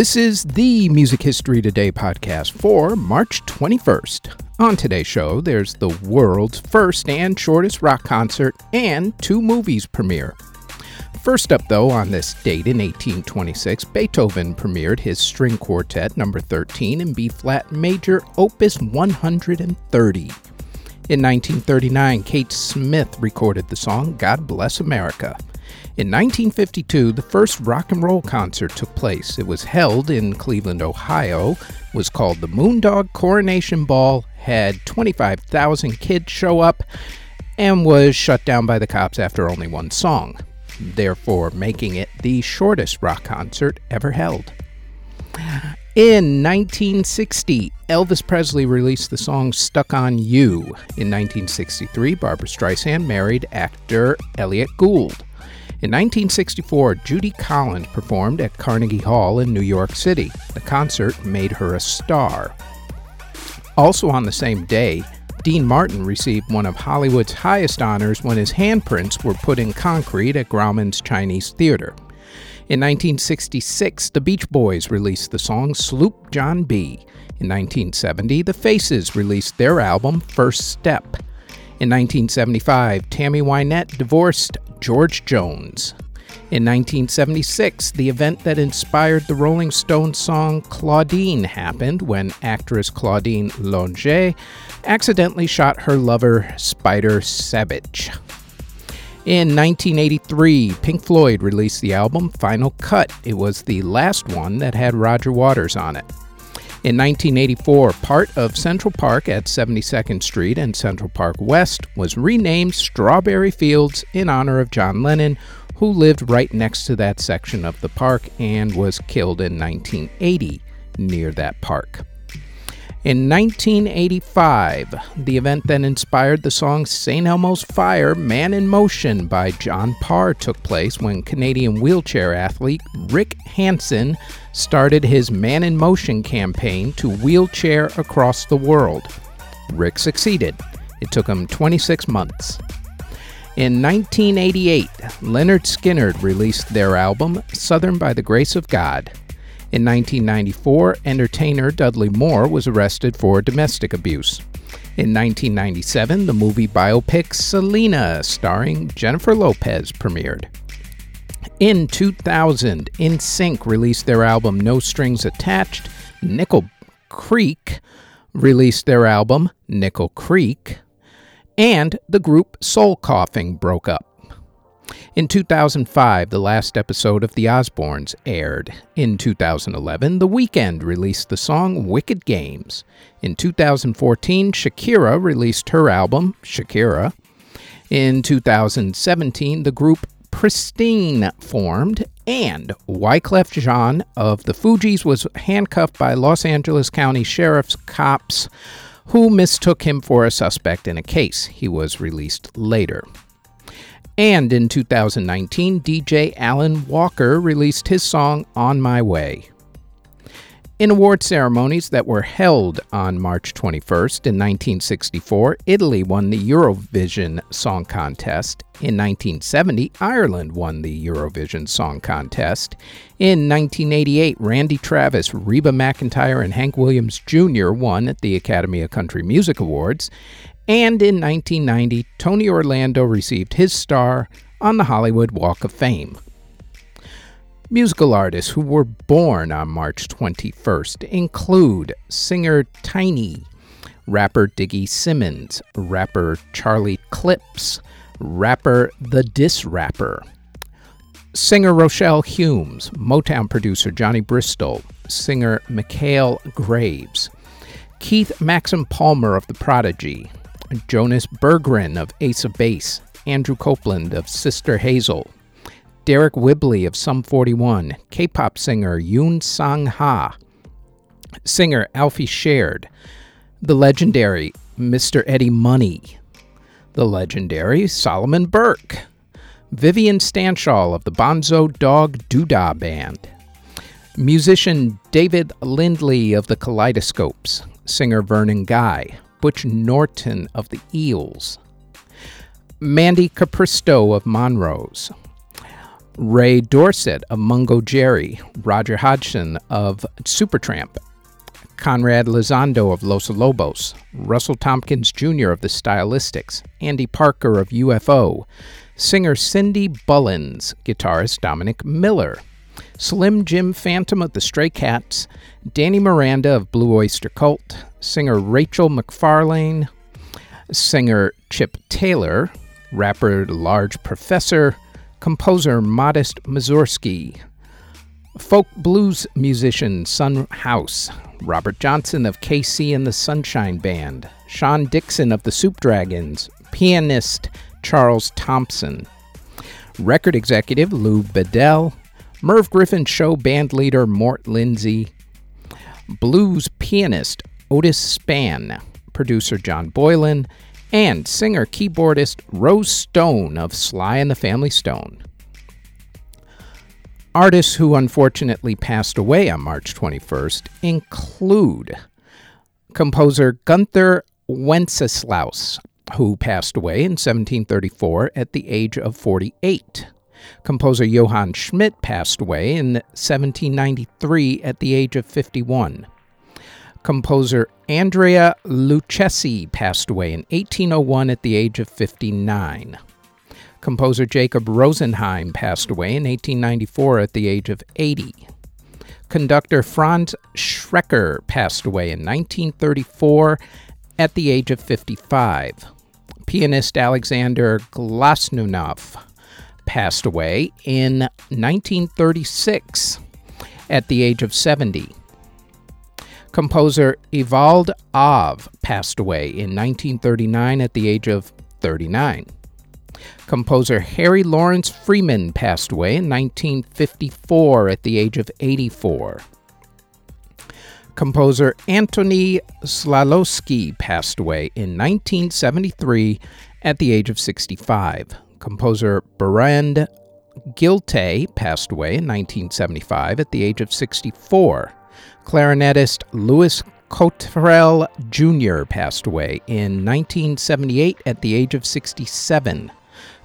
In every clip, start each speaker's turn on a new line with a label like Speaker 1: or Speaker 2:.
Speaker 1: This is the Music History Today podcast for March 21st. On today's show, there's the world's first and shortest rock concert and two movies premiere. First up, though, on this date in 1826, Beethoven premiered his String Quartet number 13 in B flat major, opus 130. In 1939, Kate Smith recorded the song God Bless America. In 1952, the first rock and roll concert took place. It was held in Cleveland, Ohio, was called the Moondog Coronation Ball, had 25,000 kids show up, and was shut down by the cops after only one song, therefore making it the shortest rock concert ever held. In 1960, Elvis Presley released the song Stuck on You. In 1963, Barbra Streisand married actor Elliott Gould. In 1964, Judy Collins performed at Carnegie Hall in New York City. The concert made her a star. Also on the same day, Dean Martin received one of Hollywood's highest honors when his handprints were put in concrete at Grauman's Chinese Theater. In 1966, the Beach Boys released the song Sloop John B. In 1970, the Faces released their album First Step. In 1975, Tammy Wynette divorced George Jones. In 1976, the event that inspired the Rolling Stones song Claudine happened when actress Claudine Longet accidentally shot her lover Spider Sabich. In 1983, Pink Floyd released the album Final Cut. It was the last one that had Roger Waters on it. In 1984, part of Central Park at 72nd Street and Central Park West was renamed Strawberry Fields in honor of John Lennon, who lived right next to that section of the park and was killed in 1980 near that park. In 1985, the event that inspired the song St. Elmo's Fire Man in Motion by John Parr took place when Canadian wheelchair athlete Rick Hansen started his Man in Motion campaign to wheelchair across the world. Rick succeeded. It took him 26 months. In 1988, Lynyrd Skynyrd released their album Southern by the Grace of God. In 1994, entertainer Dudley Moore was arrested for domestic abuse. In 1997, the movie biopic Selena, starring Jennifer Lopez, premiered. In 2000, NSYNC released their album No Strings Attached. Nickel Creek released their album Nickel Creek. And the group Soul Coughing broke up. In 2005, the last episode of The Osbournes aired. In 2011, The Weeknd released the song Wicked Games. In 2014, Shakira released her album, Shakira. In 2017, the group Pristine formed, and Wyclef Jean of the Fugees was handcuffed by Los Angeles County Sheriff's cops who mistook him for a suspect in a case. He was released later. And in 2019, DJ Alan Walker released his song On My Way. In award ceremonies that were held on March 21st in 1964, Italy won the Eurovision Song Contest. In 1970, Ireland won the Eurovision Song Contest. In 1988, Randy Travis, Reba McEntire, and Hank Williams Jr. won at the Academy of Country Music Awards. And in 1990, Tony Orlando received his star on the Hollywood Walk of Fame. Musical artists who were born on March 21st include singer Tiny, rapper Diggy Simmons, rapper Charlie Clips, rapper The Diss Rapper, singer Rochelle Humes, Motown producer Johnny Bristol, singer Mikhail Graves, Keith Maxim Palmer of The Prodigy, Jonas Berggren of Ace of Base, Andrew Copeland of Sister Hazel, Deryck Whibley of Sum 41, K pop singer Yoon Sang Ha, singer Alfie Sherd, the legendary Mr. Eddie Money, the legendary Solomon Burke, Vivian Stanshall of the Bonzo Dog Doodah Band, musician David Lindley of the Kaleidoscopes, singer Vernon Guy, Butch Norton of the Eels, Mandy Capristo of Monrose, Ray Dorset of Mungo Jerry, Roger Hodgson of Supertramp, Conrad Lizondo of Los Lobos, Russell Tompkins Jr. of the Stylistics, Andy Parker of UFO, singer Cindy Bullens, guitarist Dominic Miller, Slim Jim Phantom of the Stray Cats, Danny Miranda of Blue Oyster Cult, singer Rachel McFarlane, singer Chip Taylor, rapper Large Professor, composer Modest Mussorgsky, folk blues musician Son House, Robert Johnson of KC and the Sunshine Band, Sean Dickson of the Soup Dragons, pianist Charles Thompson, record executive Lou Bedell, Merv Griffin show band leader Mort Lindsay, blues pianist Otis Spann, producer John Boylan, and singer keyboardist Rose Stone of Sly and the Family Stone. Artists who unfortunately passed away on March 21st include composer Gunther Wenceslaus, who passed away in 1734 at the age of 48. Composer Johann Schmidt passed away in 1793 at the age of 51. Composer Andrea Lucchesi passed away in 1801 at the age of 59. Composer Jacob Rosenhain passed away in 1894 at the age of 80. Conductor Franz Schreker passed away in 1934 at the age of 55. Pianist Alexander Glazunov passed away in 1936 at the age of 70. Composer Evald Aav passed away in 1939 at the age of 39. Composer Harry Lawrence Freeman passed away in 1954 at the age of 84. Composer Antoni Szałowski passed away in 1973 at the age of 65. Composer Berend Giltay passed away in 1975 at the age of 64. Clarinetist Louis Cottrell Jr. passed away in 1978 at the age of 67.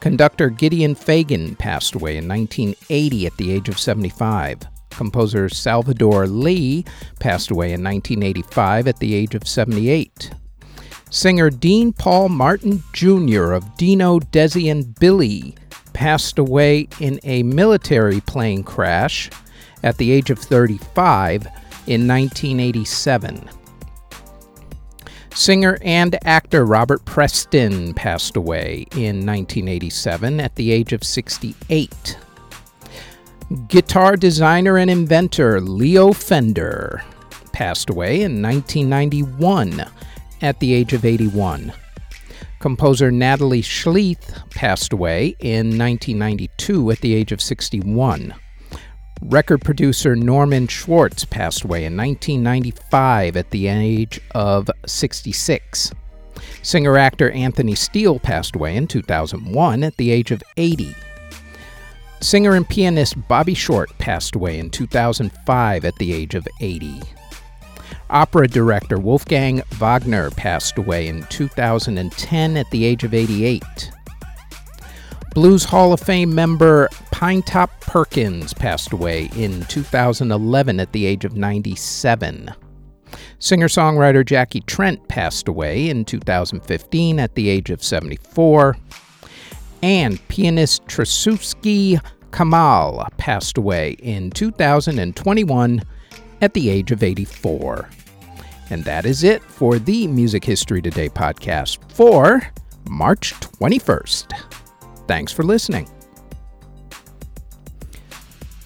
Speaker 1: Conductor Gideon Fagan passed away in 1980 at the age of 75. Composer Salvador Ley passed away in 1985 at the age of 78. Singer Dean Paul Martin Jr. of Dino, Desi, and Billy passed away in a military plane crash at the age of 35 in 1987. Singer and actor Robert Preston passed away in 1987 at the age of 68. Guitar designer and inventor Leo Fender passed away in 1991 at the age of 81. Composer Natalie Sleeth passed away in 1992 at the age of 61. Record producer Norman Schwartz passed away in 1995 at the age of 66. Singer actor Anthony Steel passed away in 2001 at the age of 80. Singer and pianist Bobby Short passed away in 2005 at the age of 80. Opera director Wolfgang Wagner passed away in 2010 at the age of 88. Blues Hall of Fame member Pinetop Perkins passed away in 2011 at the age of 97. Singer songwriter Jackie Trent passed away in 2015 at the age of 74. And pianist Tracewski Kamal passed away in 2021 at the age of 84. And that is it for the Music History Today podcast for March 21st. Thanks for listening.